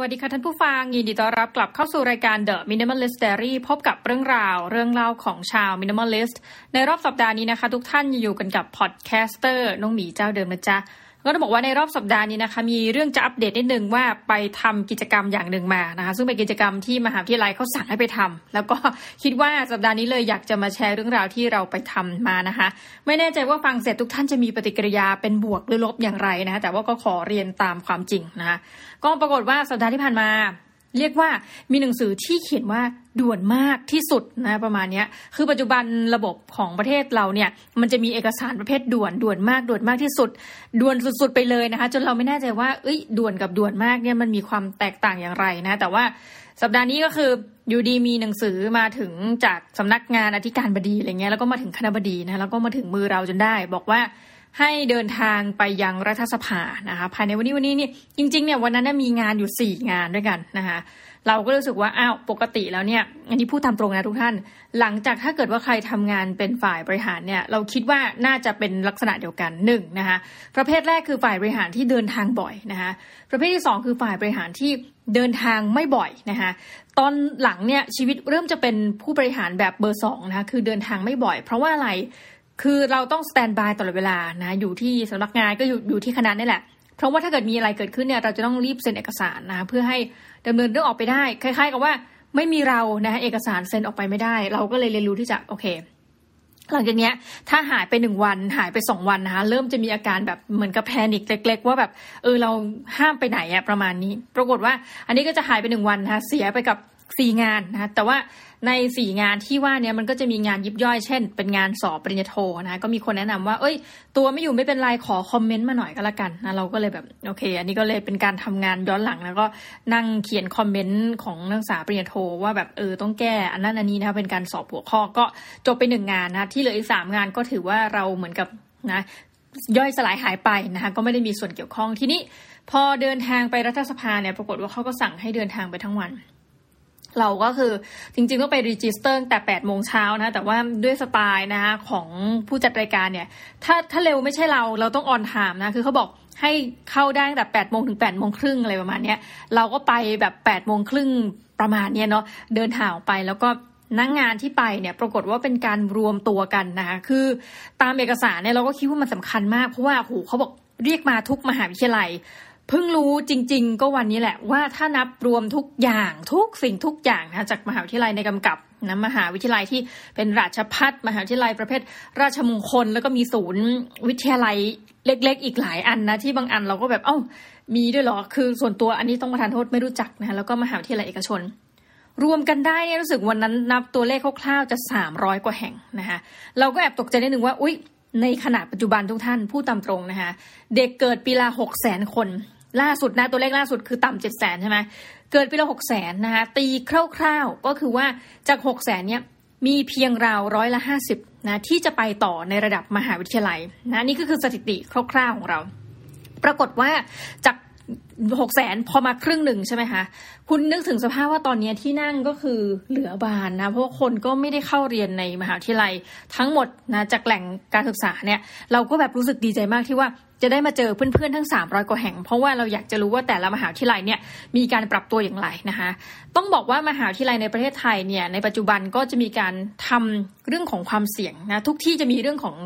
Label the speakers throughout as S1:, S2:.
S1: สวัสดีค่ะท่านผู้ฟัง ยินดีต้อนรับกลับเข้าสู่รายการ The Minimalist Diary พบกับเรื่องราวเรื่องเล่าของชาว Minimalist ในรอบสัปดาห์นี้นะคะ ทุกท่านอยู่กันกับ podcaster น้องหมีเจ้าเดิมนะจ๊ะ ก็ต้องบอกว่าในรอบสัปดาห์นี้นะคะมีเรื่องจะอัปเดตนิดนึงว่าไปทำกิจกรรมอย่างหนึ่งมานะคะซึ่งเป็นกิจกรรมที่มหาวิทยาลัยเขาสั่งให้ไปทำแล้วก็คิดว่าสัปดาห์นี้เลยอยากจะมาแชร์เรื่องราวที่เราไปทำมานะคะ ไม่แน่ใจว่าฟังเสร็จทุกท่านจะมีปฏิกิริยาเป็นบวกหรือลบอย่างไรนะคะแต่ว่าก็ขอเรียนตามความจริงนะคะก็ปรากฏว่าสัปดาห์ที่ผ่านมา เรียกว่ามีหนังสือที่เขียนว่าด่วนมากที่สุดนะประมาณนี้คือปัจจุบันระบบของประเทศเราเนี่ย มันจะมีเอกสารประเภทด่วนด่วนมากด่วนมากที่สุด ด่วนสุด ๆ ไปเลยนะคะ จนเราไม่แน่ใจว่าเอ้ยด่วนกับด่วนมากเนี่ยมันมีความแตกต่างอย่างไรนะแต่ว่าสัปดาห์นี้ก็คืออยู่ดีมีหนังสือมาถึงจากสำนักงานอธิการบดีอะไรเงี้ยแล้วก็มาถึงคณะบดีนะแล้วก็มาถึงมือเราจนได้ บอกว่า ให้เดินทางไปยังรัฐสภานะคะภายในวันนี้วันนี้นี่จริงๆเนี่ยวันนั้นมีงานอยู่สี่งานด้วยกันนะคะเราก็รู้สึกว่าอ้าวปกติแล้วเนี่ยอันนี้พูดตามตรงนะทุกท่าน หลังจากถ้าเกิดว่าใครทำงานเป็นฝ่ายบริหารเนี่ยเราคิดว่าน่าจะเป็นลักษณะเดียวกันหนึ่งนะคะประเภทแรกคือฝ่ายบริหารที่เดินทางบ่อยนะคะประเภทที่สองคือฝ่ายบริหารที่เดินทางไม่บ่อยนะคะตอนหลังเนี่ยชีวิตเริ่มจะเป็นผู้บริหารแบบเบอร์สองนะคะคือเดินทางไม่บ่อย เพราะว่าอะไร คือเราต้องสแตนบายตลอดเวลานะอยู่ที่สำนักงานก็อยู่อยู่ที่คณะนี่แหละ เพราะว่าถ้าเกิดมีอะไรเกิดขึ้นเนี่ยเราจะต้องรีบเซ็นเอกสารนะเพื่อให้ดำเนินเรื่องออกไปได้คล้าย ๆ กับว่าไม่มีเรานะเอกสารเซ็นออกไปไม่ได้ เราก็เลยเรียนรู้ที่จะโอเค หลังจากนี้ถ้าหายไปหนึ่งวันหายไปสองวันนะคะเริ่มจะมีอาการแบบเหมือนกับแพนิคเล็ก ๆ ว่าแบบเออเราห้ามไปไหนอะประมาณนี้ ปรากฏว่า อันนี้ก็จะหายไปหนึ่งวันนะคะเสียไปกับ สี่งานนะคะแต่ว่าในสี่งานที่ว่าเนี่ยมันก็จะมีงานยิบย่อยเช่น เป็นงานสอบปริญญาโทนะก็มีคนแนะนำว่า เอ้ย ตัวไม่อยู่ไม่เป็นไรขอคอมเมนต์มาหน่อยก็แล้วกันนะเราก็เลยแบบโอเค อันนี้ก็เลยเป็นการทำงานย้อนหลังแล้วก็นั่งเขียนคอมเมนต์ของนักศึกษาปริญญาโทว่าแบบเออต้องแก้อันนั้นอันนี้นะเป็นการสอบหัวข้อก็จบไปหนึ่งงานนะที่เหลืออีกสามงานก็ถือว่าเราเหมือนกับนะย่อยสลายหายไปนะคะก็ไม่ได้มีส่วนเกี่ยวข้องทีนี้ พอเดินทางไปรัฐสภาเนี่ยปรากฏว่าเขาก็สั่งให้เดินทางไปทั้งวัน เราก็คือจริงๆต้องไป register แต่แปดโมงเช้านะ แต่ว่าด้วยสไตล์นะคะของผู้จัดรายการเนี่ย ถ้าถ้าเร็วไม่ใช่เราเราต้อง on time นะ คือเขาบอกให้เข้าได้ตั้งแต่แปดโมงถึงแปดโมงครึ่งอะไรประมาณนี้เราก็ไปแบบแปดโมงครึ่งประมาณนี้เนาะเดินทางไปแล้วก็นักงงานที่ไปเนี่ยปรากฏว่าเป็นการรวมตัวกันนะคะคือตามเอกสารเนี่ยเราก็คิดว่ามันสำคัญมากเพราะว่าโหเขาบอกเรียกมาทุกมหาวิทยาลัย เพิ่งรู้จริง ๆ ก็วันนี้แหละว่าถ้านับรวมทุกอย่างทุกสิ่งทุกอย่างนะจากมหาวิทยาลัยในกำกับนะมหาวิทยาลัยที่เป็นราชพัฒมหาวิทยาลัยประเภท ราชมงคล แล้วก็มีศูนย์วิทยาลัยเล็ก ๆ อีกหลายอันนะที่บางอันเราก็แบบเอ้ามีด้วยเหรอคือส่วนตัวอันนี้ต้องประทานโทษไม่รู้จักนะแล้วก็มหาวิทยาลัยเอกชน รวมกันได้เนี่ยรู้สึกวันนั้นนับตัวเลขคร่าวๆจะสามร้อยกว่าแห่งนะคะเราก็แอบตกใจนิดนึงว่าอุ๊ยในขณะปัจจุบันทุกท่านพูดตามตรงนะคะเด็กเกิดปีละหกแสนคน ล่าสุดนะตัวเลขล่าสุดคือต่ำเจ็ดแสนใช่ไหมเกิดปีละหกแสนนะคะตีคร่าวๆก็คือว่าจากหกแสนเนี้ยมีเพียงราวร้อยละห้าสิบนะที่จะไปต่อในระดับมหาวิทยาลัยนะนี่ก็คือสถิติคร่าวๆของเรา ปรากฏว่าจาก หกแสนพอมาครึ่งหนึ่งใช่ไหมคะ คุณนึกถึงสภาพว่าตอนนี้ที่นั่งก็คือเหลือบานนะ เพราะคนก็ไม่ได้เข้าเรียนในมหาวิทยาลัยทั้งหมดนะจากแหล่งการศึกษาเนี่ย เราก็แบบรู้สึกดีใจมากที่ว่าจะได้มาเจอเพื่อนๆทั้ง 300 กว่าแห่ง เพราะว่าเราอยากจะรู้ว่าแต่ละมหาวิทยาลัยเนี่ยมีการปรับตัวอย่างไรนะคะ ต้องบอกว่ามหาวิทยาลัยในประเทศไทยเนี่ยในปัจจุบันก็จะมีการทำเรื่องของความเสี่ยงนะทุกที่จะมีเรื่องของ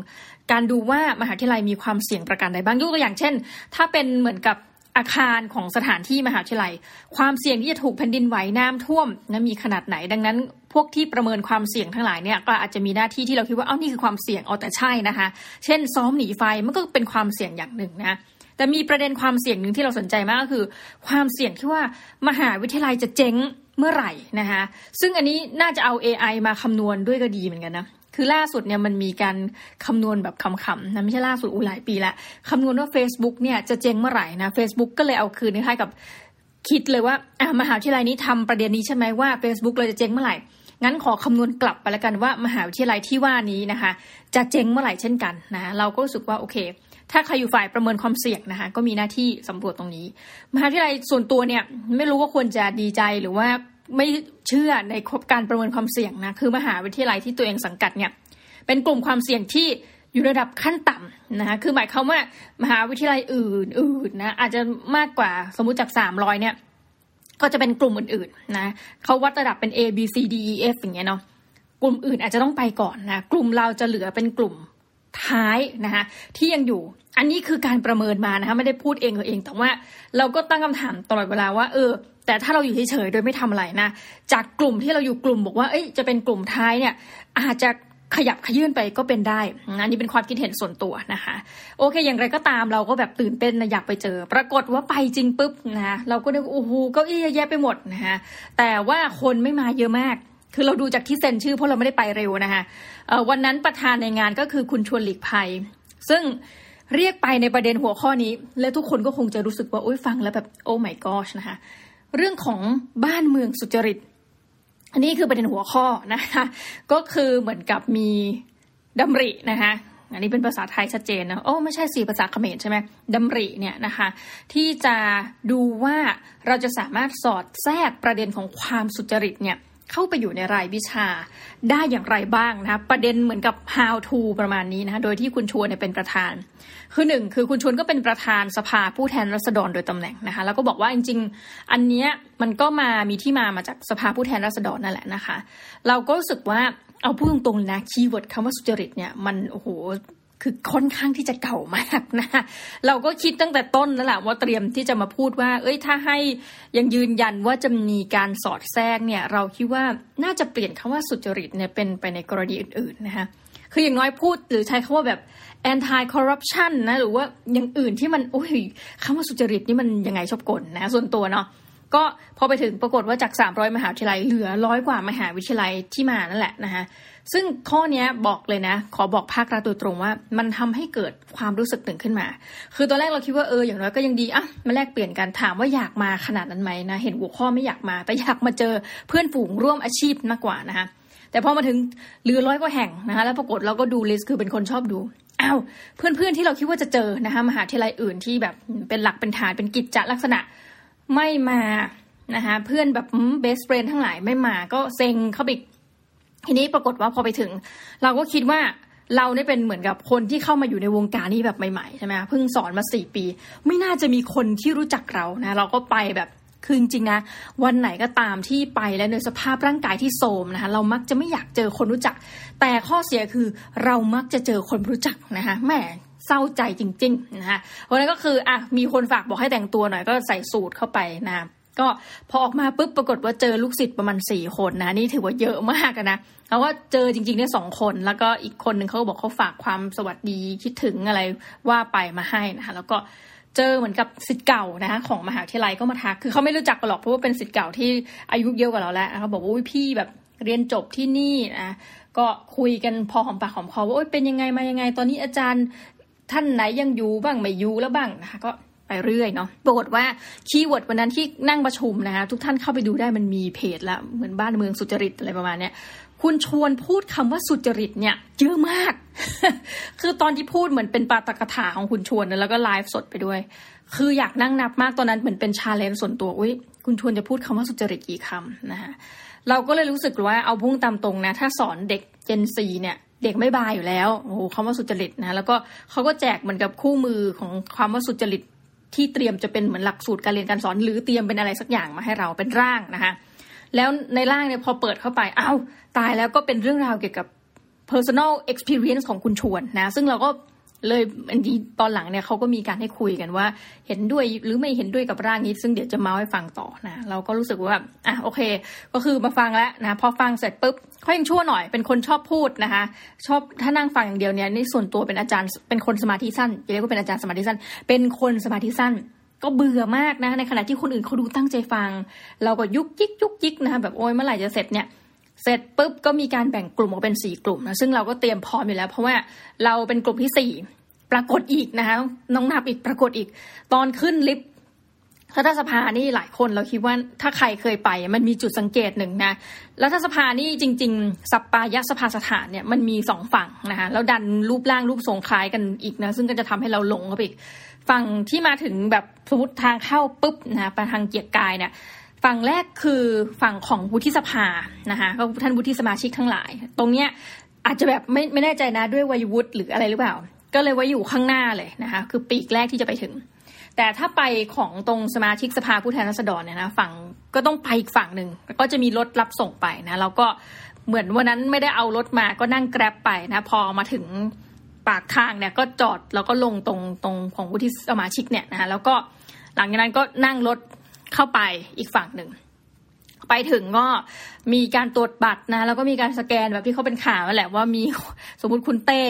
S1: การดูว่ามหาวิทยาลัยมีความเสี่ยงประการใดบ้างยกตัวอย่างเช่น ถ้าเป็นเหมือนกับ อาคารของสถานที่มหาวิทยาลัย ความเสี่ยงที่จะถูกแผ่นดินไหวน้ำท่วมนะมีขนาดไหน ดังนั้น พวกที่ประเมินความเสี่ยงทั้งหลายเนี่ยก็อาจจะมีหน้าที่ที่เราคิดว่าเอ้านี่คือความเสี่ยงเอาแต่ใช่นะคะ เช่น ซ้อมหนีไฟมันก็เป็นความเสี่ยงอย่างหนึ่งนะแต่มีประเด็นความเสี่ยงหนึ่งที่เราสนใจมากก็คือ ความเสี่ยงที่ว่ามหาวิทยาลัยจะเจ๊งเมื่อไหร่นะคะซึ่งอันนี้น่าจะเอา AI มาคำนวณด้วยก็ดีเหมือนกันนะ คือล่าสุดเนี่ยมันมีการคำนวณแบบคำๆนะไม่ใช่ล่าสุดอุหลายปีละคำนวณว่า Facebook เนี่ยจะเจงเมื่อไหร่นะ Facebook ก็เลยเอาคืนคล้ายกับคิดเลยว่าอ่ามหาวิทยาลัยนี้ทำประเด็นนี้ใช่ไหมว่า Facebook เราจะเจงเมื่อไหร่ งั้นขอคำนวณกลับไปแล้วกันว่ามหาวิทยาลัยที่ว่านี้นะคะ จะเจ๊งเมื่อไหร่เช่นกันนะเราก็รู้สึกว่าโอเคถ้าใครอยู่ฝ่ายประเมินความเสี่ยงนะคะก็มีหน้าที่สำรวจตรงนี้ มหาวิทยาลัยส่วนตัวเนี่ยไม่รู้ว่าควรจะดีใจหรือว่า ไม่เชื่อในการประเมินความเสี่ยงนะคือมหาวิทยาลัยที่ตัวเองสังกัดเนี่ยเป็นกลุ่มความเสี่ยงที่อยู่ระดับขั้นต่ำนะคะคือหมายความว่ามหาวิทยาลัยอื่นอื่นนะอาจจะมากกว่าสมมุติจากสามร้อยเนี่ย ก็จะเป็นกลุ่มอื่นๆนะเขาวัดระดับเป็น A B C D E F อย่างเงี้ยเนาะกลุ่มอื่นอาจจะต้องไปก่อนนะกลุ่มเราจะเหลือเป็นกลุ่มท้ายนะคะที่ยังอยู่ อันนี้คือการประเมินมานะคะไม่ได้พูดเองเอง แต่ว่าเราก็ตั้งคำถามตลอดเวลาว่าเออ แต่ถ้าเราอยู่เฉยๆโดยไม่ทำอะไรนะจากกลุ่มที่เราอยู่กลุ่มบอกว่าเอ้ยจะเป็นกลุ่มท้ายเนี่ย อาจจะขยับขยื่นไปก็เป็นได้อันนี้เป็นความคิดเห็นส่วนตัวนะคะ โอเค อย่างไรก็ตามเราก็แบบตื่นเต้นนะอยากไปเจอ ปรากฏว่าไปจริงปุ๊บนะเราก็นึกโอ้โหเก้าอี้แย่ไปหมดนะคะแต่ว่าคนไม่มาเยอะมาก คือเราดูจากที่เซ็นชื่อเพราะเราไม่ได้ไปเร็วนะคะวันนั้นประธานในงานก็คือคุณชวนหลีกภัย ซึ่ง เรียกไปในประเด็นหัวข้อนี้ และทุกคนก็คงจะรู้สึกว่าโอ้ยฟังแล้วแบบโอ้ my gosh นะคะเรื่องของบ้านเมืองสุจริต อันนี้คือประเด็นหัวข้อนะคะก็คือเหมือนกับมีดำรินะคะอันนี้เป็นภาษาไทยชัดเจนนะโอ้ไม่ใช่สี่ภาษาเขมรใช่ไหมดำริเนี่ยนะคะที่จะดูว่าเราจะสามารถสอดแทรกประเด็นของความสุจริตเนี่ย เข้าไปอยู่ในรายวิชาได้อย่างไรบ้างนะคะประเด็นเหมือนกับ how to ประมาณนี้นะคะโดยที่คุณชวนเป็นประธาน คือหนึ่งคือคุณชวนก็เป็นประธานสภาผู้แทนรัษฎรโดยตำแหน่งนะคะแล้วก็บอกว่าจริง ๆ อันเนี้ยมันก็มามีที่มามาจากสภาผู้แทนรัษฎรนั่นแหละนะคะ เราก็รู้สึกว่าเอาพูดตรงๆนะคีย์เวิร์ดคำว่าสุจริตเนี่ยมันโอ้โห คือค่อนข้างที่จะเก่ามากนะ เราก็คิดตั้งแต่ต้นแล้วแหละว่าเตรียมที่จะมาพูดว่า เอ้ยถ้าให้ยังยืนยันว่าจะมีการสอดแทรกเนี่ย เราคิดว่าน่าจะเปลี่ยนคำว่าสุจริตเนี่ยเป็นไปในกรณีอื่นๆนะคะคืออย่างน้อยพูดหรือใช้คำว่าแบบ anti corruption นะหรือว่าอย่างอื่นที่มันโอ้ยคำว่าสุจริตนี่มันยังไงชอบกลนะ ส่วนตัวเนาะก็พอไปถึงปรากฏว่าจาก 300 มหาวิทยาลัยเหลือร้อยกว่ามหาวิทยาลัยที่มานั่นแหละนะคะ ซึ่งข้อนี้บอกเลยนะ ขอบอกภาครัฐโดยตรงว่า มันทำให้เกิดความรู้สึกหนึ่งขึ้นมา คือตอนแรกเราคิดว่าเอออย่างน้อยก็ยังดีอะมาแลกเปลี่ยนกันถามว่าอยากมาขนาดนั้นไหมนะเห็นหัวข้อไม่อยากมา แต่อยากมาเจอเพื่อนฝูงร่วมอาชีพมากกว่านะคะแต่พอมาถึงเรือร้อยกว่าแห่งนะคะแล้วปรากฏเราก็ดูลิสต์คือเป็นคนชอบดูอ้าวเพื่อนๆที่เราคิดว่าจะเจอนะคะมหาวิทยาลัยอื่นที่แบบเป็นหลักเป็นฐานเป็นกิจจลักษณะไม่มานะคะเพื่อนแบบ best friend ทั้งหลายไม่มาก็เซ็งเข้าไป ทีนี้ปรากฏว่าพอไปถึง เราก็คิดว่าเราได้เป็นเหมือนกับคนที่เข้ามาอยู่ในวงการนี้แบบใหม่ๆใช่ไหมเพิ่งสอนมาสี่ปี ไม่น่าจะมีคนที่รู้จักเรานะ เราก็ไปแบบคือจริงๆนะวันไหนก็ตามที่ไปแล้วในสภาพร่างกายที่โทรมนะคะเรามักจะไม่อยากเจอคนรู้จัก แต่ข้อเสียคือเรามักจะเจอคนรู้จักนะคะแหมเศร้าใจจริง ๆ นะคะเพราะนั้นก็คืออะมีคนฝากบอกให้แต่งตัวหน่อยก็ใส่สูทเข้าไปนะ ก็พอออกมาปุ๊บปรากฏว่าเจอลูกศิษย์ประมาณสี่คนนะนี่ถือว่าเยอะมากนะเขาว่าเจอจริงๆเนี่ยสองคนแล้วก็อีกคนหนึ่งเขาบอกเขาฝากความสวัสดีคิดถึงอะไรว่าไปมาให้นะคะแล้วก็เจอเหมือนกับสิทธิ์เก่านะคะของมหาวิทยาลัยก็มาทักคือเขาไม่รู้จักกันหรอกเพราะว่าเป็นสิทธิ์เก่าที่อายุเยอะกว่าเราแล้วเขาบอกว่าพี่แบบเรียนจบที่นี่นะก็คุยกันพอหอมปากหอมคอว่าเป็นยังไงมายังไง ตอนนี้อาจารย์ท่านไหนยังอยู่บ้างไม่อยู่แล้วบ้างนะคะก็ ไปเรื่อยเนาะปรากฏว่า keyword วันนั้นที่นั่งประชุมนะคะทุกท่านเข้าไปดูได้มันมีเพจละเหมือนบ้านเมืองสุจริตอะไรประมาณเนี้ยคุณชวนพูดคำว่าสุจริตเนี่ยเยอะมาก คือตอนที่พูดเหมือนเป็นปาฐกถาของคุณชวนแล้วก็ไลฟ์สดไปด้วย คืออยากนั่งนับมากตอนนั้นเหมือนเป็น challenge ส่วนตัวอุ้ยคุณชวนจะพูดคำว่าสุจริตกี่คำนะคะเราก็เลยรู้สึกว่าเอาพูดตามตรงนะ ถ้าสอนเด็ก Gen Z เนี่ยเด็กไม่ buy อยู่แล้วโอ้โหคำว่าสุจริตนะแล้วก็เขาก็แจกเหมือนกับคู่มือของความว่าสุจริต ที่เตรียมจะเป็นเหมือนหลักสูตรการเรียนการสอน หรือเตรียมเป็นอะไรสักอย่างมาให้เราเป็นร่างนะคะแล้วในร่างเนี่ยพอเปิดเข้าไปอ้าวตายแล้วก็เป็นเรื่องราวเกี่ยวกับ personal experience ของคุณชวนนะ ซึ่งเราก็ เลยอันนี้ตอนหลังเนี่ยเขาก็มีการให้คุยกันว่า เห็นด้วยหรือไม่เห็นด้วยกับร่างนี้ ซึ่งเดี๋ยวจะมาให้ฟังต่อนะเราก็รู้สึกว่าอะโอเค ก็คือมาฟังแล้วนะพอฟังเสร็จปุ๊บเขายังชั่วหน่อยเป็นคนชอบพูดนะคะ ชอบถ้านั่งฟังอย่างเดียวเนี่ยนี่ส่วนตัวเป็นอาจารย์เป็นคนสมาธิสั้นเรียกว่าเป็นอาจารย์สมาธิสั้น เป็นคนสมาธิสั้นก็เบื่อมากนะในขณะที่คนอื่นเขาดูตั้งใจฟัง เราก็ยุกยิกยุกยิกนะคะแบบโอ้ยเมื่อไหร่จะเสร็จเนี่ย เสร็จปุ๊บก็มีการแบ่งกลุ่มออกเป็นสี่กลุ่มนะซึ่งเราก็เตรียมพร้อมอยู่แล้ว เพราะว่าเราเป็นกลุ่มที่สี่ปรากฏอีกนะคะน้องนับอีกปรากฏอีก ตอนขึ้นลิฟต์รัฐสภานี่หลายคนเราคิดว่าถ้าใครเคยไปมันมีจุดสังเกตหนึ่งนะรัฐสภานี่จริง ๆสัปปายะสภาสถานเนี่ยมันมีสองฝั่งนะคะแล้วดันรูปร่างรูปทรงคล้ายกันอีกนะซึ่งก็จะทำให้เราหลงเข้าไปอีกฝั่งที่มาถึงแบบสมมติทางเข้าปุ๊บนะไปทางเกียรกายเนี่ย ฝั่งแรกคือฝั่งของวุฒิสภานะคะก็ท่านวุฒิสมาชิกทั้งหลาย ตรงเนี้ยอาจจะแบบไม่ไม่แน่ใจนะด้วยวัยวุฒิหรืออะไรหรือเปล่า ก็เลยไว้อยู่ข้างหน้าเลยนะคะคือปีกแรกที่จะไปถึง แต่ถ้าไปของตรงสมาชิกสภาผู้แทนราษฎรเนี่ยนะฝั่งก็ต้องไปอีกฝั่งหนึ่งก็จะมีรถรับส่งไปนะแล้วก็เหมือนวันนั้นไม่ได้เอารถมาก็นั่งแกร็บไปนะพอมาถึงปากทางเนี่ยก็จอดแล้วก็ลงตรงตรงของวุฒิสมาชิกเนี่ยนะแล้วก็หลังจากนั้นก็นั่งรถ เข้าไปอีกฝั่งหนึ่ง ไปถึงก็มีการตรวจบัตรนะ แล้วก็มีการสแกนแบบที่เขาเป็นข่าวแหละว่ามีสมมติคุณเต้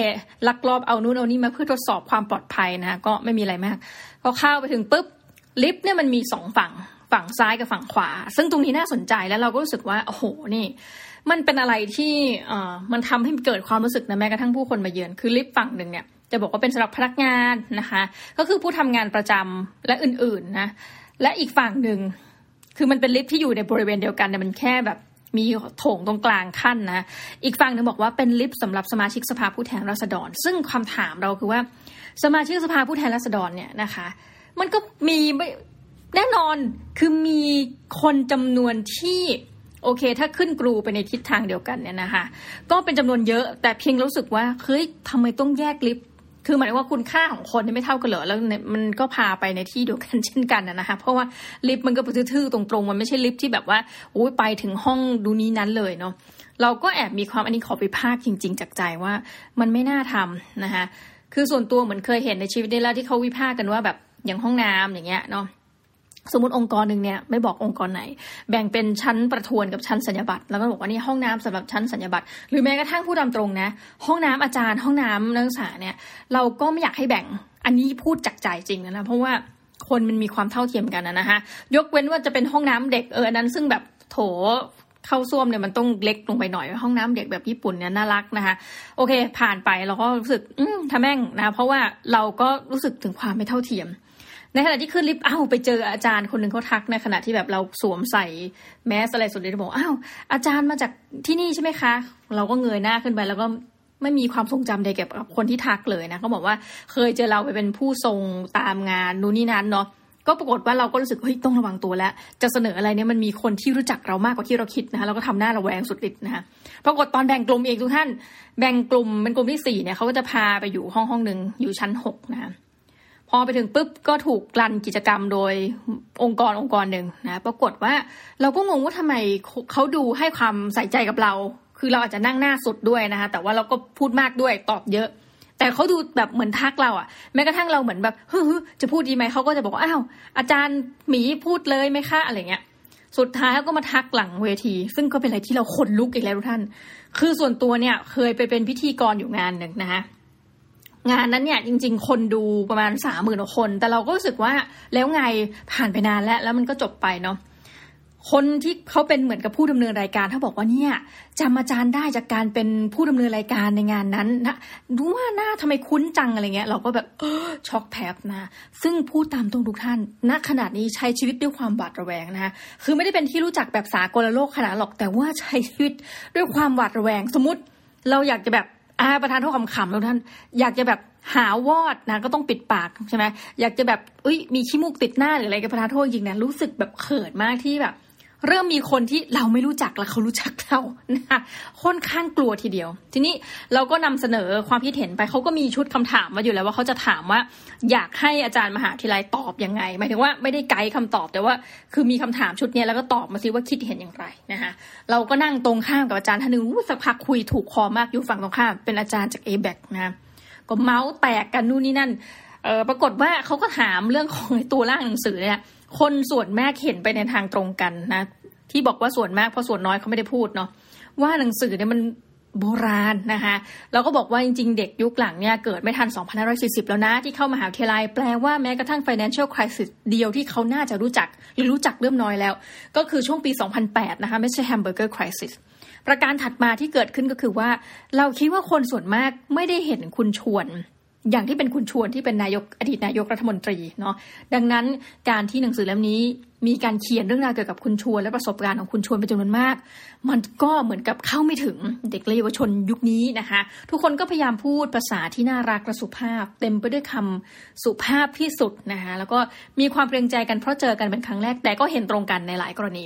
S1: ลักลอบเอานู่นเอานี่มาเพื่อทดสอบความปลอดภัยนะ ก็ไม่มีอะไรมากพอเข้าไปถึงปุ๊บลิฟต์เนี่ยมันมีสองฝั่งฝั่งซ้ายกับฝั่งขวา ซึ่งตรงนี้น่าสนใจแล้วเราก็รู้สึกว่าโอ้โหนี่มันเป็นอะไรที่เอ่อมันทำให้เกิดความรู้สึกนะแม้กระทั่งผู้คนมาเยือนคือลิฟต์ฝั่งหนึ่งเนี่ยจะบอกว่าเป็นสำหรับพนักงานนะคะ ก็คือผู้ทำงานประจำและอื่นๆนะ และอีกฝั่งหนึ่งคือมันเป็นลิฟที่อยู่ในบริเวณเดียวกันแต่มันแค่แบบมีโถงตรงกลางขั้นนะ อีกฝั่งหนึ่งบอกว่าเป็นลิฟต์สำหรับสมาชิกสภาผู้แทนราษฎร ซึ่งคำถามเราคือว่าสมาชิกสภาผู้แทนราษฎรเนี่ยนะคะ มันก็มีแน่นอนคือมีคนจำนวนที่โอเค ถ้าขึ้นกรูไปในทิศทางเดียวกันเนี่ยนะคะ ก็เป็นจำนวนเยอะแต่เพียงรู้สึกว่าเฮ้ยทำไมต้องแยกลิฟต์ คือหมายว่าคุณค่าของคนที่ไม่เท่ากันเหรอแล้วมันก็พาไปในที่เดียวกันเช่นกันนะคะเพราะว่าลิฟต์มันก็ทื่อๆตรงๆ มันไม่ใช่ลิฟต์ที่แบบว่าโอ้ยไปถึงห้องดูนี้นั้นเลยเนาะเราก็แอบมีความอันนี้ขอไปภาคจริง ๆ จากใจว่ามันไม่น่าทำนะคะคือส่วนตัวเหมือนเคยเห็นในชีวิตได้แล้วที่เขาวิพากษ์กันว่าแบบอย่างห้องน้ำอย่างเงี้ยเนาะ สมมติองค์กรหนึ่งเนี่ยไม่บอกองค์กรไหน แบ่งเป็นชั้นประทวนกับชั้นสัญญบัตรแล้วก็บอกว่านี่ห้องน้ำสำหรับชั้นสัญญบัตรหรือแม้กระทั่งผู้ดำตรงนะ ห้องน้ำอาจารย์ ห้องน้ำนักศึกษาเนี่ยเราก็ไม่อยากให้แบ่งอันนี้พูดจากใจจริงนะเพราะว่าคนมันมีความเท่าเทียมกันนะฮะยกเว้นว่าจะเป็นห้องน้ำเด็กเอออันนั้นซึ่งแบบโถเข้าส้วมเนี่ยมันต้องเล็กลงไปหน่อยห้องน้ำเด็กแบบญี่ปุ่นเนี่ยน่ารักนะคะโอเค ผ่านไปเราก็รู้สึกอืมทำแม่งนะเพราะว่าเราก็รู้สึกถึงความไม่เท่าเทียม ในขณะที่ขึ้นลิฟต์อ้าวไปเจออาจารย์คนหนึ่งเขาทักในขณะที่แบบเราสวมใส่แมสอะไรสุดเลยบอกอ้าวอาจารย์มาจากที่นี่ใช่ไหมคะ เราก็เงยหน้าขึ้นไปแล้วก็ไม่มีความทรงจำใดเกี่ยวกับคนที่ทักเลยนะเขาบอกว่าเคยเจอเราไปเป็นผู้ทรงตามงานนู่นนี่นั้นเนาะก็ปรากฏว่าเราก็รู้สึกเฮ้ยต้องระวังตัวแล้ว จะเสนออะไรเนี่ยมันมีคนที่รู้จักเรามากกว่าที่เราคิดนะคะเราก็ทำหน้าระแวงสุดฤทธิ์นะคะปรากฏตอนแบ่งกลุ่มเองทุกท่าน แบ่งกลุ่มเป็นกลุ่มที่สี่เนี่ยเขาก็จะพาไปอยู่ห้องห้องหนึ่งอยู่ชั้นหกนะคะ พอไปถึงปุ๊บก็ถูกกลั่นกิจกรรมโดยองค์กรองค์กรหนึ่งนะปรากฏว่าเราก็งงว่าทำไมเขาดูให้ความใส่ใจกับเรา คือเราอาจจะนั่งหน้าสุดด้วยนะคะแต่ว่าเราก็พูดมากด้วยตอบเยอะ แต่เขาดูแบบเหมือนทักเราอะแม้กระทั่งเราเหมือนแบบเฮ้ยจะพูดดีไหมเขาก็จะบอกว่าอ้าวอาจารย์หมีพูดเลยไหมคะอะไรเงี้ยสุดท้ายเขาก็มาทักหลังเวที ซึ่งก็เป็นอะไรที่เราขนลุกอีกแล้วทุกท่าน คือส่วนตัวเนี่ยเคยไปเป็นพิธีกรอยู่งานหนึ่งนะคะ งานนั้นเนี่ยจริง ๆ คนดูประมาณสามหมื่นคน แต่เราก็รู้สึกว่าแล้วไงผ่านไปนานแล้ว แล้วมันก็จบไปเนาะคนที่เขาเป็นเหมือนกับผู้ดำเนินรายการถ้าบอกว่าเนี่ยจำอาจารย์ได้จากการเป็นผู้ดำเนินรายการในงานนั้นนะดูว่าหน้าทำไมคุ้นจังอะไรเงี้ย เราก็แบบช็อกแทบนะ ซึ่งพูดตามตรงทุกท่านณขนาดนี้ใช้ชีวิตด้วยความหวาดระแวงนะคะคือไม่ได้เป็นที่รู้จักแบบสากลโลกขนาดหรอกแต่ว่าใช้ชีวิตด้วยความหวาดระแวง สมมติเราอยากจะแบบ อาประธานโทษคำขำแล้วท่าน อยากจะแบบหาวอดนะก็ต้องปิดปากใช่ไหมอยากจะแบบอุ้ยมีขี้มูกติดหน้าหรืออะไรกับประธานโทษจริงนะรู้สึกแบบเขินมากที่แบบ เริ่มมีคนที่เราไม่รู้จักแล้วเขารู้จักเรานะคะค่อนข้างกลัวทีเดียว ทีนี้เราก็นำเสนอความคิดเห็นไปเขาก็มีชุดคำถามมาอยู่แล้วว่าเขาจะถามว่า อยากให้อาจารย์มหาวิทยาลัยตอบยังไงหมายถึงว่าไม่ได้ไกด์คาตอบแต่ว่า คือมีคำถามชุดนี้แล้วก็ตอบมาสิว่าคิดเห็นอย่างไรนะคะเราก็นั่งตรงข้ามกับอาจารย์ท่านหนึ่งสักพักคุยถูกคอมากอยู่ฝั่งตรงข้ามเป็นอาจารย์จากเอแบกนะก็เมาส์แตกกันนู่นนี่นั่นเออปรากฏว่าเขาก็ถามเรื่องของตัวร่างหนังสือเนี่ย คนส่วนมากเห็นไปในทางตรงกันนะ ที่บอกว่าส่วนมากเพราะส่วนน้อยเขาไม่ได้พูดเนาะว่าหนังสือเนี่ยมันโบราณนะคะเราก็บอกว่าจริง ๆ เด็กยุคหลังเนี่ยเกิดไม่ทัน 2540 แล้วนะ ที่เข้ามหาวิทยาลัยแปลว่าแม้กระทั่ง financial crisis เดียวที่เขาน่าจะรู้จักหรือรู้จักเริ่มน้อยแล้ว ก็คือช่วงปี 2008 นะคะไม่ใช่ hamburger crisis ประการถัดมาที่เกิดขึ้นก็คือว่า เราคิดว่าคนส่วนมากไม่ได้เห็นคุณชวน อย่างที่เป็นคุณชวนที่เป็นนายกอดีตนายกรัฐมนตรีเนาะดังนั้นการที่หนังสือเล่มนี้มีการเขียนเรื่องราวเกี่ยวกับคุณชวน และประสบการณ์ของคุณชวนเป็นจำนวนมาก มันก็เหมือนกับเข้าไม่ถึงเด็กและเยาวชนยุคนี้นะคะ ทุกคนก็พยายามพูดภาษาที่น่ารักและสุภาพ เต็มไปด้วยคำสุภาพที่สุดนะคะแล้วก็มีความเกรงใจกันเพราะเจอกันเป็นครั้งแรกแต่ก็เห็นตรงกันในหลายกรณี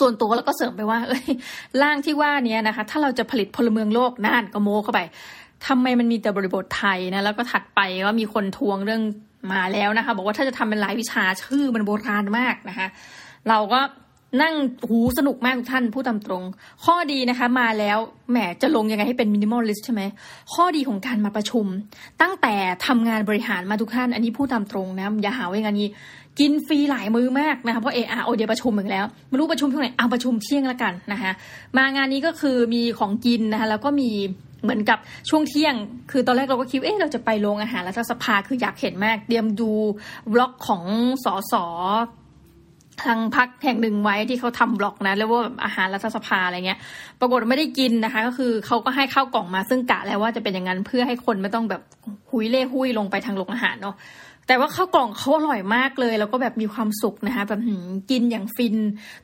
S1: ส่วนตัวแล้วก็เสริมไปว่าเอ้ยร่างที่ว่านี้นะคะ ถ้าเราจะผลิตพลเมืองโลกน่านก็โมเข้าไป ทำไมมันมีแต่บริบทไทยนะแล้วก็ถัดไปก็มีคนทวงเรื่องมาแล้วนะคะ บอกว่าถ้าจะทำเป็นรายวิชาชื่อมันโบราณมากนะคะ เราก็นั่งหูสนุกมากทุกท่านพูดตามตรง ข้อดีนะคะมาแล้วแหมจะลงยังไงให้เป็น minimalist ใช่ไหมข้อดีของการมาประชุม ตั้งแต่ทำงานบริหารมาทุกท่าน อันนี้พูดตามตรงนะอย่าหาว่าอย่างนี้ กินฟรีหลายมื้อมากนะคะเพราะเออเดี๋ยวประชุมเหมือนแล้วไม่รู้ประชุมเท่ไหร่เอาประชุมเที่ยงแล้วกันนะคะมางานนี้ก็คือมีของกินนะคะแล้วก็มี เหมือนกับช่วงเที่ยง คือตอนแรกเราก็คิด เอ๊ะเราจะไปโรงอาหารรัฐสภาคืออยากเห็นมาก เตรียมดู vlog ของสอสอทางพรรคแห่งหนึ่งไว้ที่เขาทำ vlog นะเรียกว่าแบบอาหารรัฐสภาอะไรเงี้ย ปรากฏไม่ได้กินนะคะ ก็คือเขาก็ให้ข้าวกล่องมาซึ่งกะแล้วว่าจะเป็นอย่างนั้นเพื่อให้คนไม่ต้องแบบหุยเล่หุยลงไปทางโรงอาหารเนาะแต่ว่าข้าวกล่องเขาอร่อยมากเลย แล้วก็แบบมีความสุขนะคะแบบกินอย่างฟิน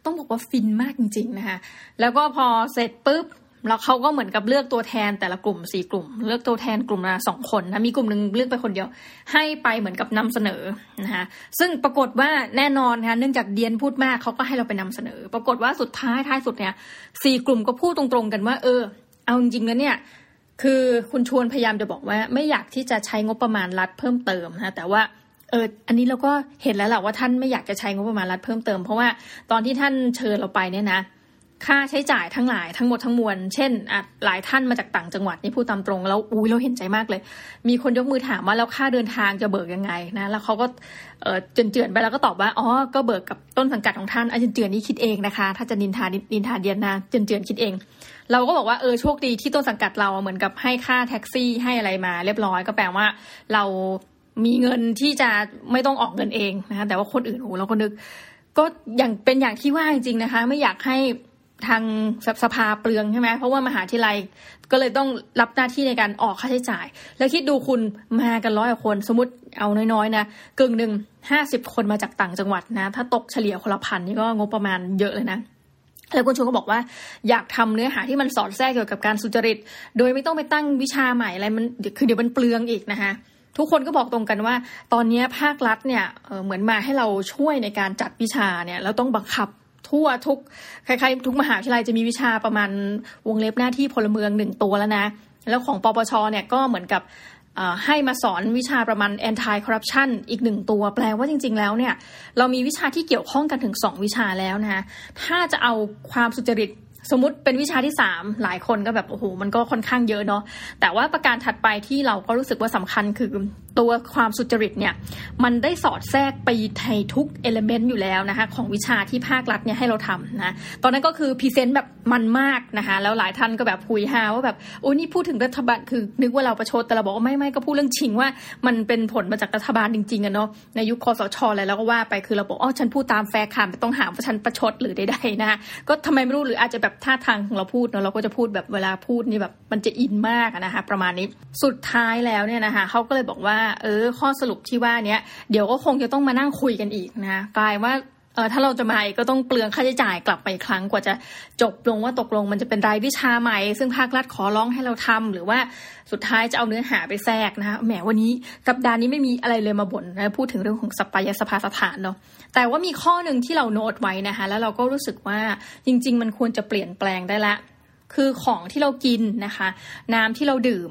S1: ต้องบอกว่าฟินมากจริง ๆนะคะ แล้วก็พอเสร็จปุ๊บ แล้วเขาก็เหมือนกับเลือกตัวแทนแต่ละกลุ่มสี่กลุ่ม เลือกตัวแทนกลุ่มละสองคนนะมีกลุ่มหนึ่งเลือกไปคนเดียว ให้ไปเหมือนกับนำเสนอนะคะซึ่งปรากฏว่าแน่นอนนะคะเนื่องจากเดียนพูดมากเขาก็ให้เราไปนำเสนอ ปรากฏว่าสุดท้ายท้ายสุดเนี่ยสี่กลุ่มก็พูดตรงๆกันว่า เออ เอาจริงๆแล้วเนี่ยคือคุณชวนพยายามจะบอกว่า ไม่อยากที่จะใช้งบประมาณรัฐเพิ่มเติมนะแต่ว่าเออ อันนี้เราก็เห็นแล้วแหละว่าท่านไม่อยากจะใช้งบประมาณรัฐเพิ่มเติม เพราะว่าตอนที่ท่านเชิญเราไปเนี่ยนะ ค่าใช้จ่ายทั้งหลายทั้งหมดทั้งมวล เช่นอะหลายท่านมาจากต่างจังหวัดนี่พูดตามตรงแล้วอุ้ยเราเห็นใจมากเลย มีคนยกมือถามว่าแล้วค่าเดินทางจะเบิกยังไงนะแล้วเขาก็เออเจือนๆไปแล้วก็ตอบว่าอ๋อก็เบิกกับต้นสังกัดของท่านอาจารย์เจือนนี่คิดเองนะคะ ถ้าจะนินทานินทาเดียนนะเจือนๆคิดเอง เราก็บอกว่าเออโชคดีที่ต้นสังกัดเราเหมือนกับให้ค่าแท็กซี่ให้อะไรมา เรียบร้อยก็แปลว่า เรามีเงินที่จะไม่ต้องออกเงินเองนะคะแต่ว่าคนอื่นโอ้เราก็นึก ก็อย่างเป็นอย่างที่ว่าจริงๆนะคะ ไม่อยากให้ ทางสภาเปลืองใช่ไหมเพราะว่ามหาวิทยาลัยก็เลยต้องรับหน้าที่ในการออกค่าใช้จ่าย แล้วคิดดูคุณมากันร้อยคนสมมติเอาน้อยๆนะกึ่งหนึ่งห้าสิบคนมาจากต่างจังหวัดนะ ถ้าตกเฉลี่ยคนละพันนี่ก็งบประมาณเยอะเลยนะแล้วคุณชวนก็บอกว่าอยากทำเนื้อหาที่มันสอดแทรกเกี่ยวกับการสุจริต โดยไม่ต้องไปตั้งวิชาใหม่อะไรมันคือเดี๋ยวมันเปลืองอีกนะคะทุกคนก็บอกตรงกันว่า ตอนนี้ภาครัฐเนี่ยเหมือนมาให้เราช่วยในการจัดวิชาเนี่ยเราต้องบังคับ ทั่วทุกใครๆทุกมหาวิทยาลัยจะมีวิชาประมาณวงเล็บหน้าที่พลเมืองหนึ่งตัวแล้วนะ แล้วของปปชเนี่ยก็เหมือนกับให้มาสอนวิชาประมาณ anti corruption อีกหนึ่งตัว แปลว่าจริง ๆ แล้วเนี่ย เรามีวิชาที่เกี่ยวข้องกันถึงสองวิชาแล้วนะคะถ้าจะเอาความสุจริต สมมติเป็นวิชาที่สามหลายคนก็แบบโอ้โหมันก็ค่อนข้างเยอะเนาะแต่ว่าประการถัดไปที่เราก็รู้สึกว่าสำคัญคือตัวความสุจริตเนี่ยมันได้สอดแทรกไปในทุกเอลเมนต์อยู่แล้วนะคะของวิชาที่ภาครัฐเนี่ยให้เราทำนะตอนนั้นก็คือ present แบบมันมากนะคะแล้วหลายท่านก็แบบคุยฮาว่าแบบโอ้นี่พูดถึงรัฐบาลคือนึกว่าเราประชดแต่เราบอกว่าไม่ไม่ก็พูดเรื่องจริงว่า มันเป็นผลมาจากรัฐบาลจริงๆอะเนาะในยุคคอสชอะไรแล้วก็ว่าไปคือเราบอกอ๋อฉันพูดตามแฟร์ค่ะไม่ต้องหาว่าฉันประชดหรือใดๆนะคะก็ทำไมไม่รู้หรืออาจจะแบบท่าทางของเราพูดเนาะเราก็จะพูดแบบเวลาพูดนี่แบบมันจะอินมากนะคะประมาณนี้สุดท้ายแล้วเนี่ยนะคะเขาก็เลยบอกว่าเออข้อสรุปที่ว่าเนี้ยเดี๋ยวก็คงจะต้องมานั่งคุยกันอีกนะกลายว่า เออถ้าเราจะมาอีกก็ต้องเปลืองค่าใช้จ่ายกลับไปครั้งกว่าจะจบลงว่าตกลงมันจะเป็นรายวิชาใหม่ ซึ่งภาครัฐขอร้องให้เราทำหรือว่าสุดท้ายจะเอาเนื้อหาไปแทรกนะคะแหมวันนี้สัปดาห์นี้ไม่มีอะไรเลยมาบ่นนะพูดถึงเรื่องของสปายสภาสถานเนาะแต่ว่ามีข้อหนึ่งที่เราโน้ตไว้นะคะแล้วเราก็รู้สึกว่าจริง ๆ มันควรจะเปลี่ยนแปลงได้ละ คือของที่เรากินนะคะ น้ำที่เราดื่ม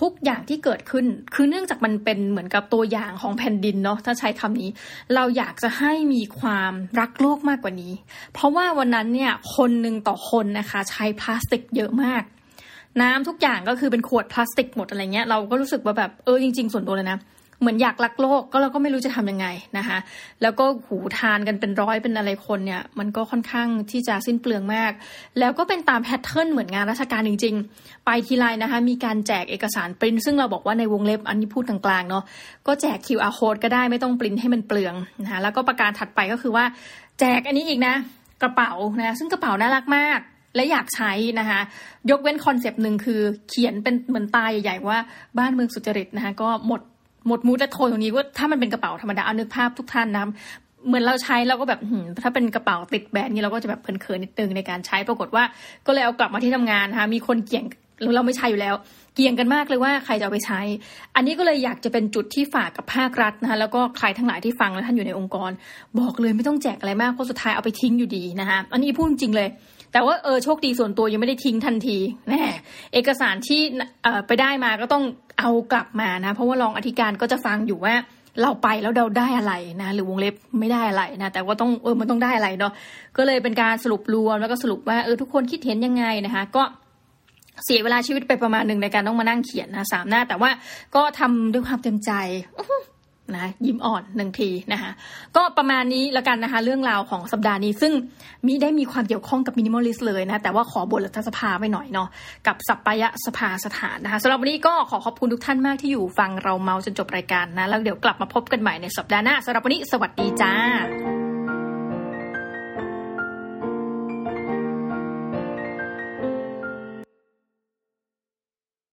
S1: ทุกอย่างที่เกิดขึ้น คือเนื่องจากมันเป็นเหมือนกับตัวอย่างของแผ่นดินเนาะถ้าใช้คำนี้ เราอยากจะให้มีความรักโลกมากกว่านี้ เพราะว่าวันนั้นเนี่ยคนหนึ่งต่อคนนะคะใช้พลาสติกเยอะมาก น้ำทุกอย่างก็คือเป็นขวดพลาสติกหมดอะไรเงี้ยเราก็รู้สึกว่าแบบเออจริง ๆ ส่วนตัวเลยนะ เหมือนอยากรักโลกก็เราก็ไม่รู้จะทํำยังไงนะคะ แล้วก็หูทานกันเป็นร้อยเป็นอะไรคนเนี่ย มันก็ค่อนข้างที่จะสิ้นเปลืองมาก แล้วก็เป็นตามแพทเทิร์นเหมือนงานราชการจริง ๆ ไปทีไรนะคะ มีการแจกเอกสารปริ้นซึ่งเราบอกว่าในวงเล็บอันนี้พูดกลางๆเนาะก็แจก QR code ก็ได้ไม่ต้องปริ้นให้มันเปลืองนะคะแล้วก็ประการถัดไปก็คือว่าแจกอันนี้อีกนะ กระเป๋านะซึ่งกระเป๋าน่ารักมากและอยากใช้นะคะยกเว้น concept หนึ่งคือเขียนเป็นเหมือนตัวใหญ่ๆว่าบ้านเมืองสุจริตนะคะก็หมด หมด mood และโทนตรงนี้ว่าถ้ามันเป็นกระเป๋าธรรมดาเอานึกภาพทุกท่านนะเหมือนเราใช้เราก็แบบถ้าเป็นกระเป๋าติดแบรนด์นี้เราก็จะแบบเพลินๆนิดนึงในการใช้ปรากฏว่า ก็เลยเอากลับมาที่ทำงานนะคะมีคนเขียนเราไม่ใช้อยู่แล้ว เกี่ยงกันมากเลยว่าใครจะเอาไปใช้ อันนี้ก็เลยอยากจะเป็นจุดที่ฝากกับภาครัฐนะคะแล้วก็ใครทั้งหลายที่ฟังและท่านอยู่ในองค์กร บอกเลยไม่ต้องแจกอะไรมากเพราะสุดท้ายเอาไปทิ้งอยู่ดีนะคะอันนี้พูดจริงเลย แต่ว่าเออโชคดีส่วนตัวยังไม่ได้ทิ้งทันทีแน่เอกสารที่ไปได้มาก็ต้องเอากลับมานะ เพราะว่ารองอธิการก็จะฟังอยู่ว่าเราไปแล้วเราได้อะไรนะ หรือวงเล็บไม่ได้อะไรนะ แต่ว่าต้องเออมันต้องได้อะไรเนาะก็เลยเป็นการสรุปรวมแล้วก็สรุปว่าเออทุกคนคิดเห็นยังไงนะคะ ก็เสียเวลาชีวิตไปประมาณหนึ่งในการต้องมานั่งเขียนนะสามหน้า แต่ว่าก็ทำด้วยความเต็มใจ นะยิ้มอ่อนหนึ่งทีนะคะก็ประมาณนี้ละกันนะคะ เรื่องราวของสัปดาห์นี้ ซึ่งมีได้มีความเกี่ยวข้องกับมินิมอลลิสเลยนะ แต่ว่าขอบทรัฐสภาไปหน่อยเนาะกับสัปปายะสภาสถานนะคะสำหรับวันนี้ก็ขอขอบคุณทุกท่านมากที่อยู่ฟังเราเมาจนจบรายการนะ แล้วเดี๋ยวกลับมาพบกันใหม่ในสัปดาห์หน้าสำหรับวันนี้สวัสดีจ้า